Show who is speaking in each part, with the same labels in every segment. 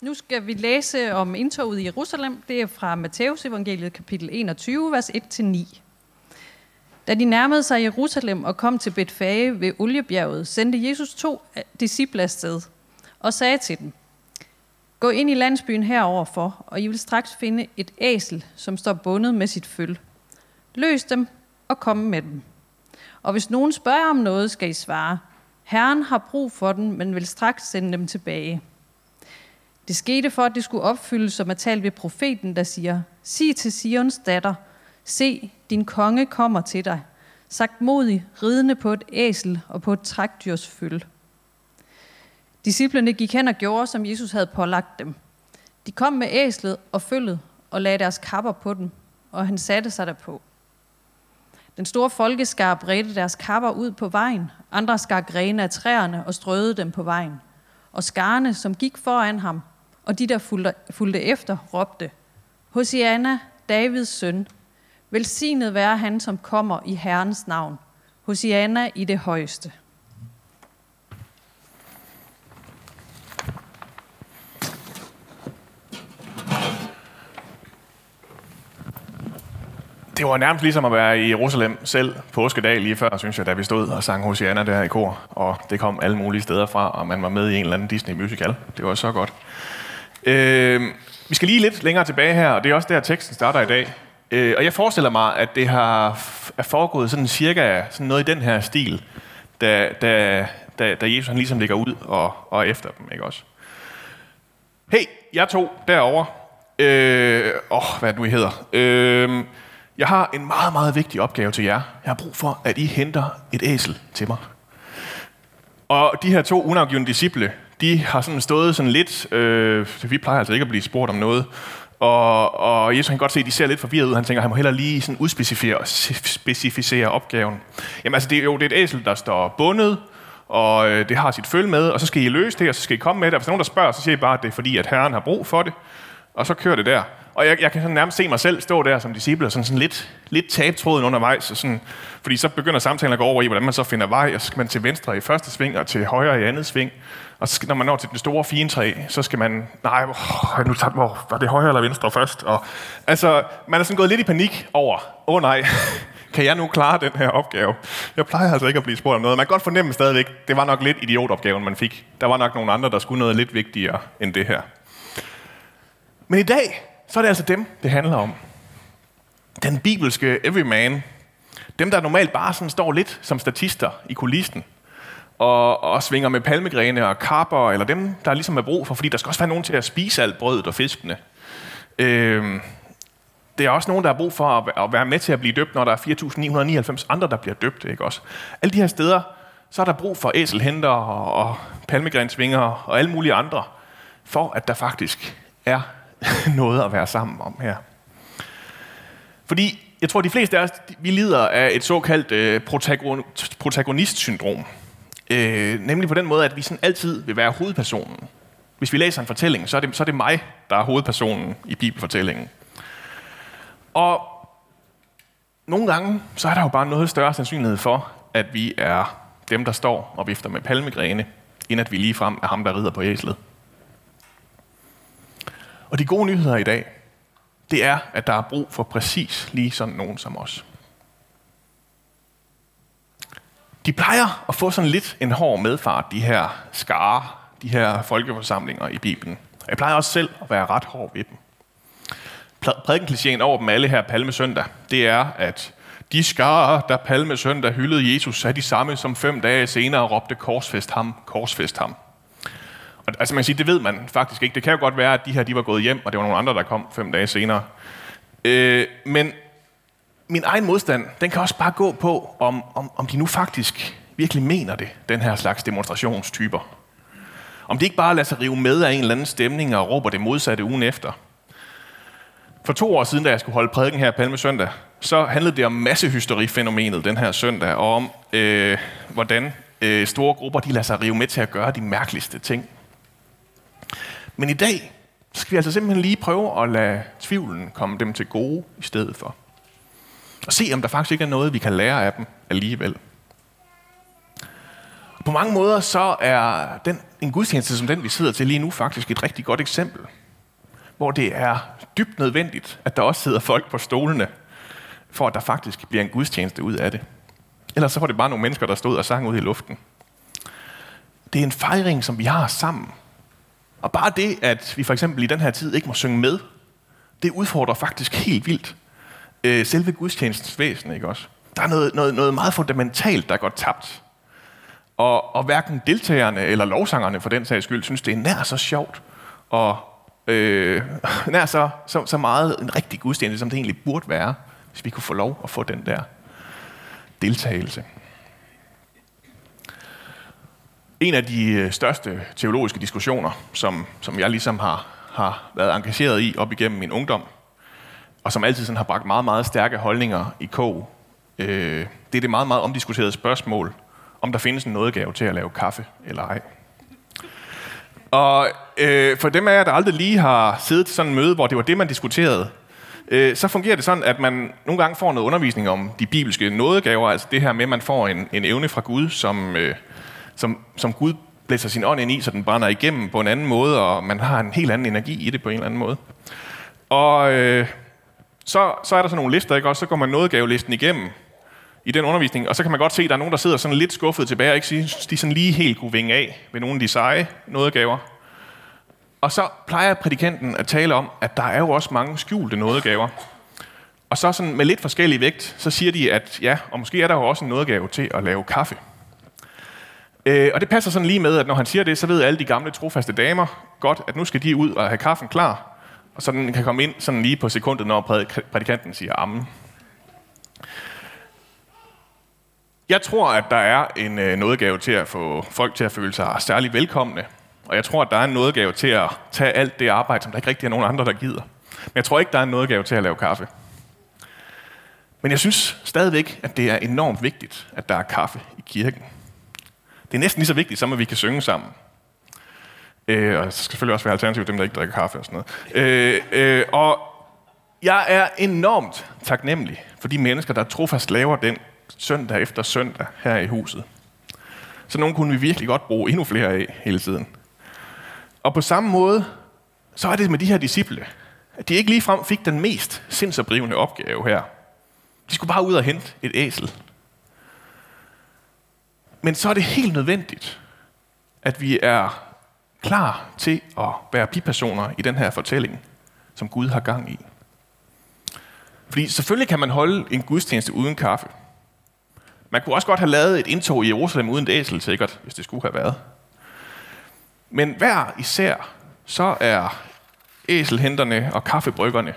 Speaker 1: Nu skal vi læse om indtoget i Jerusalem. Det er fra Matteus evangeliet kapitel 21, vers 1-9. Da de nærmede sig Jerusalem og kom til Betfage ved Oliebjerget, sendte Jesus to disciple afsted og sagde til dem, Gå ind i landsbyen heroverfor, og I vil straks finde et æsel, som står bundet med sit føl. Løs dem og kom med dem. Og hvis nogen spørger om noget, skal I svare, Herren har brug for den, men vil straks sende dem tilbage. Det skete for, at det skulle opfyldes, som er talt ved profeten, der siger, Sig til Sions datter, se, din konge kommer til dig, sagt modig, ridende på et æsel og på et trækdyrs føl. Disciplerne gik hen og gjorde, som Jesus havde pålagt dem. De kom med æslet og følget og lagde deres kapper på dem, og han satte sig derpå. Den store folkeskar bredte deres kapper ud på vejen, andre skar grene af træerne og strøede dem på vejen. Og skarne, som gik foran ham, og de, der fulgte, fulgte efter, råbte, Hosianna, Davids søn, velsignet være han, som kommer i Herrens navn. Hosianna i det højeste.
Speaker 2: Det var nærmest ligesom at være i Jerusalem selv påskedag lige før, synes jeg, da vi stod og sang Hosianna der i kor. Og det kom alle mulige steder fra, og man var med i en eller anden Disney musical. Det var så godt. Øh, vi skal lige lidt længere tilbage her, og det er også der, teksten starter i dag. Øh, og jeg forestiller mig, at det har er foregået sådan cirka sådan noget i den her stil, da, da, da, da Jesus han ligesom ligger ud og, og efter dem, ikke også? Hey, jeg to derovre. Øh, åh, hvad du hedder. Øh, jeg har en meget, meget vigtig opgave til jer. Jeg har brug for, at I henter et æsel til mig. Og de her to unafgivende disciple, de har sådan stået sådan lidt, øh, vi plejer altså ikke at blive spurgt om noget, og, og Jesus kan godt se, at de ser lidt forvirret ud. Han tænker, at han må heller lige sådan udspecificere specificere opgaven. Jamen altså, det er jo det er et æsel, der står bundet, og øh, det har sit følge med, og så skal I løse det, og så skal I komme med det. Og hvis nogen der spørger, så siger I bare, at det er fordi, at Herren har brug for det, og så kører det der. Og jeg, jeg kan sådan nærmest se mig selv stå der som disciple, og sådan, sådan lidt, lidt tabe tråden undervejs. Og sådan, fordi så begynder samtalen at gå over i, hvordan man så finder vej, og så skal man til venstre i første sving, og til højre i andet sving. Og så, når man når til den store fine træ, så skal man, nej, oh, nu tager, hvor, var det højre eller venstre først? Og, altså, man er sådan gået lidt i panik over, åh oh, nej, kan jeg nu klare den her opgave? Jeg plejer altså ikke at blive spurgt om noget. Man kan godt fornemme stadigvæk, det var nok lidt idiotopgaven, man fik. Der var nok nogle andre, der skulle noget lidt vigtigere end det her. Men i dag, så er det altså dem, det handler om. Den bibelske everyman. Dem, der normalt bare sådan står lidt som statister i kulissen. Og, og svinger med palmegrene og karper, eller dem, der ligesom er brug for, fordi der skal også være nogen til at spise alt brødet og fiskene. Øhm, det er også nogen, der har brug for at, at være med til at blive døbt, når der er 4.999 andre, der bliver døbt. Ikke også? Alle de her steder, så er der brug for æselhenter og, og palmegrensvinger og alle mulige andre, for at der faktisk er noget at være sammen om her. Fordi jeg tror, de fleste af os, vi lider af et såkaldt øh, protagonist-syndrom. Øh, nemlig på den måde, at vi sådan altid vil være hovedpersonen. Hvis vi læser en fortælling, så er, det, så er det mig, der er hovedpersonen i bibelfortællingen. Og nogle gange, så er der jo bare noget større sandsynlighed for, at vi er dem, der står og vifter med palmegrene, end at vi lige frem er ham, der rider på æslet. Og de gode nyheder i dag, det er, at der er brug for præcis lige sådan nogen som os. De plejer at få sådan lidt en hård medfart, de her skare, de her folkeforsamlinger i Bibelen. Jeg plejer også selv at være ret hård ved dem. Prædikenklichéen over dem alle her palmesøndag, det er, at de skare, der palmesøndag hyldede Jesus, er de samme, som fem dage senere råbte korsfest ham, korsfest ham. Og, altså man kan sige, det ved man faktisk ikke. Det kan jo godt være, at de her de var gået hjem, og det var nogle andre, der kom fem dage senere. Øh, men min egen modstand, den kan også bare gå på, om, om, om de nu faktisk virkelig mener det, den her slags demonstrationstyper. Om de ikke bare lader sig rive med af en eller anden stemning og råber det modsatte ugen efter. For to år siden, da jeg skulle holde prædiken her Palme Søndag, så handlede det om massehysterifænomenet den her søndag, og om øh, hvordan øh, store grupper de lader sig rive med til at gøre de mærkeligste ting. Men i dag skal vi altså simpelthen lige prøve at lade tvivlen komme dem til gode i stedet for. Og se, om der faktisk ikke er noget, vi kan lære af dem alligevel. På mange måder så er den, en gudstjeneste som den, vi sidder til lige nu, faktisk et rigtig godt eksempel. Hvor det er dybt nødvendigt, at der også sidder folk på stolene, for at der faktisk bliver en gudstjeneste ud af det. Ellers så var det bare nogle mennesker, der stod og sang ud i luften. Det er en fejring, som vi har sammen. Og bare det, at vi for eksempel i den her tid ikke må synge med, det udfordrer faktisk helt vildt øh, selve gudstjenestens væsen, ikke også? Der er noget, noget, noget meget fundamentalt, der går tabt. Og, og hverken deltagerne eller lovsangerne for den sags skyld synes, det er nær så sjovt og øh, nær så, så, så meget en rigtig gudstjeneste, som det egentlig burde være, hvis vi kunne få lov at få den der deltagelse. En af de øh, største teologiske diskussioner, som, som jeg ligesom har, har været engageret i op igennem min ungdom, og som altid sådan har bragt meget, meget stærke holdninger i kog, øh, det er det meget, meget omdiskuterede spørgsmål, om der findes en nådegave til at lave kaffe eller ej. Og øh, for dem af jer, der aldrig lige har siddet til sådan en møde, hvor det var det, man diskuterede, øh, så fungerer det sådan, at man nogle gange får noget undervisning om de bibelske nådegaver, altså det her med, at man får en, en evne fra Gud, som, øh, som, som Gud blæser sin ånd ind i, så den brænder igennem på en anden måde, og man har en helt anden energi i det på en eller anden måde. Og øh, så, så er der sådan nogle lister, ikke? også så går man nådegavelisten igennem i den undervisning, og så kan man godt se, at der er nogen, der sidder sådan lidt skuffet tilbage, og ikke synes, de sådan lige helt kunne vinge af ved nogle af de seje nådegaver. Og så plejer prædikanten at tale om, at der er jo også mange skjulte nådegaver. Og så sådan med lidt forskellig vægt, så siger de, at ja, og måske er der jo også en nådegave til at lave kaffe. Øh, og det passer sådan lige med, at når han siger det, så ved alle de gamle trofaste damer godt, at nu skal de ud og have kaffen klar, og så den kan komme ind sådan lige på sekundet, når prædikanten siger amen. Jeg tror, at der er en øh, nådegave til at få folk til at føle sig særlig velkomne. Og jeg tror, at der er en nådegave til at tage alt det arbejde, som der ikke rigtig er nogen andre, der gider. Men jeg tror ikke, der er en nådegave til at lave kaffe. Men jeg synes stadigvæk, at det er enormt vigtigt, at der er kaffe i kirken. Det er næsten lige så vigtigt, som at vi kan synge sammen. Øh, og så skal selvfølgelig også være alternativ dem, der ikke drikker kaffe og sådan noget. Øh, øh, og jeg er enormt taknemmelig for de mennesker, der trofast laver den søndag efter søndag her i huset. Så nogen kunne vi virkelig godt bruge endnu flere af hele tiden. Og på samme måde, så er det med de her disciple, at de ikke ligefrem fik den mest sindsoprivende opgave her. De skulle bare ud og hente et æsel. Men så er det helt nødvendigt, at vi er klar til at være bipersoner i den her fortælling, som Gud har gang i. Fordi selvfølgelig kan man holde en gudstjeneste uden kaffe. Man kunne også godt have lavet et indtog i Jerusalem uden æsel, sikkert, hvis det skulle have været. Men hver især, så er æselhenterne og kaffebryggerne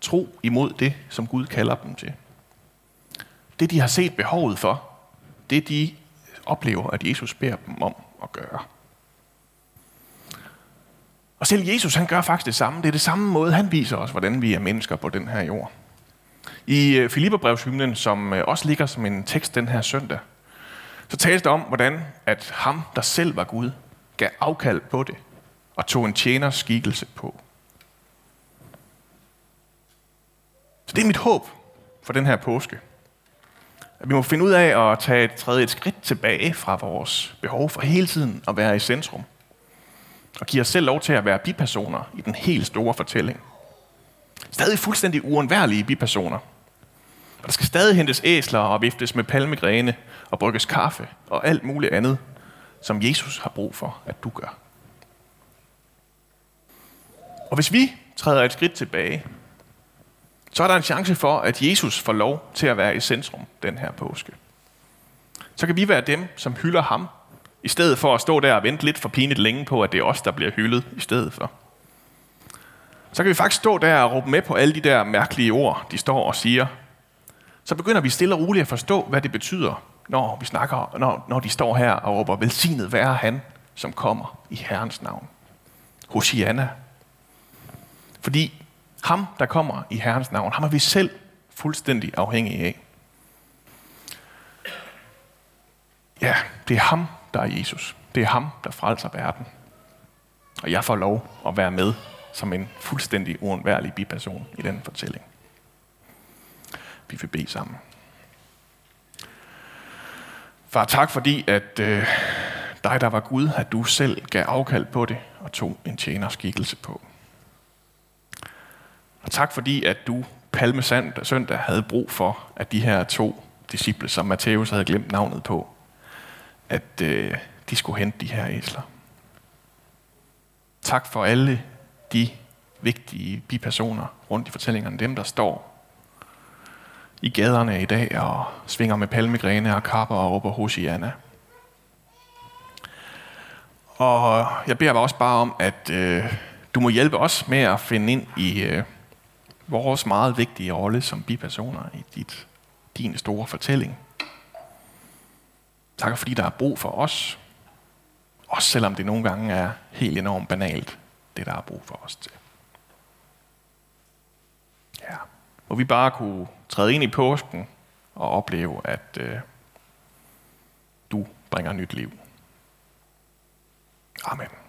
Speaker 2: tro imod det, som Gud kalder dem til. Det, de har set behovet for, det de oplever, at Jesus beder dem om at gøre. Og selv Jesus, han gør faktisk det samme. Det er det samme måde, han viser os, hvordan vi er mennesker på den her jord. I øh, Filipperbrevshymnen, som øh, også ligger som en tekst den her søndag, så tales det om, hvordan at ham, der selv var Gud, gav afkald på det og tog en tjeners skikkelse på. Så det er mit håb for den her påske. At vi må finde ud af at tage et tredje et skridt tilbage fra vores behov for hele tiden at være i centrum. Og give os selv lov til at være bipersoner i den helt store fortælling. Stadig fuldstændig uundværlige bipersoner – og der skal stadig hentes æsler og viftes med palmegrene og brygges kaffe og alt muligt andet, som Jesus har brug for, at du gør. Og hvis vi træder et skridt tilbage, så er der en chance for, at Jesus får lov til at være i centrum den her påske. Så kan vi være dem, som hylder ham, i stedet for at stå der og vente lidt for pinligt længe på, at det er os, der bliver hyldet i stedet for. Så kan vi faktisk stå der og råbe med på alle de der mærkelige ord, de står og siger, så begynder vi stille og roligt at forstå, hvad det betyder, når vi snakker, når, når de står her og råber, velsignet være han, som kommer i Herrens navn. Hosianna. Fordi ham, der kommer i Herrens navn, ham er vi selv fuldstændig afhængige af. Ja, det er ham, der er Jesus. Det er ham, der frelser verden. Og jeg får lov at være med som en fuldstændig uundværlig biperson i den fortælling. Vi vil bede sammen. Far, tak fordi, at øh, dig der var Gud, at du selv gav afkald på det og tog en tjenerskikkelse på. Og tak fordi, at du palme søndag havde brug for, at de her to disciple, som Matthæus havde glemt navnet på, at øh, de skulle hente de her æsler. Tak for alle de vigtige bipersoner rundt i fortællingerne, dem der står i gaderne i dag og svinger med palmegrene og kapper og råber Hosianna. Og jeg beder også bare om, at øh, du må hjælpe os med at finde ind i øh, vores meget vigtige rolle som bipersoner i dit, din store fortælling. Tak fordi der er brug for os. Også selvom det nogle gange er helt enormt banalt, det der er brug for os til. Ja. Hvor vi bare kunne træde ind i påsken og opleve, at øh, du bringer nyt liv. Amen.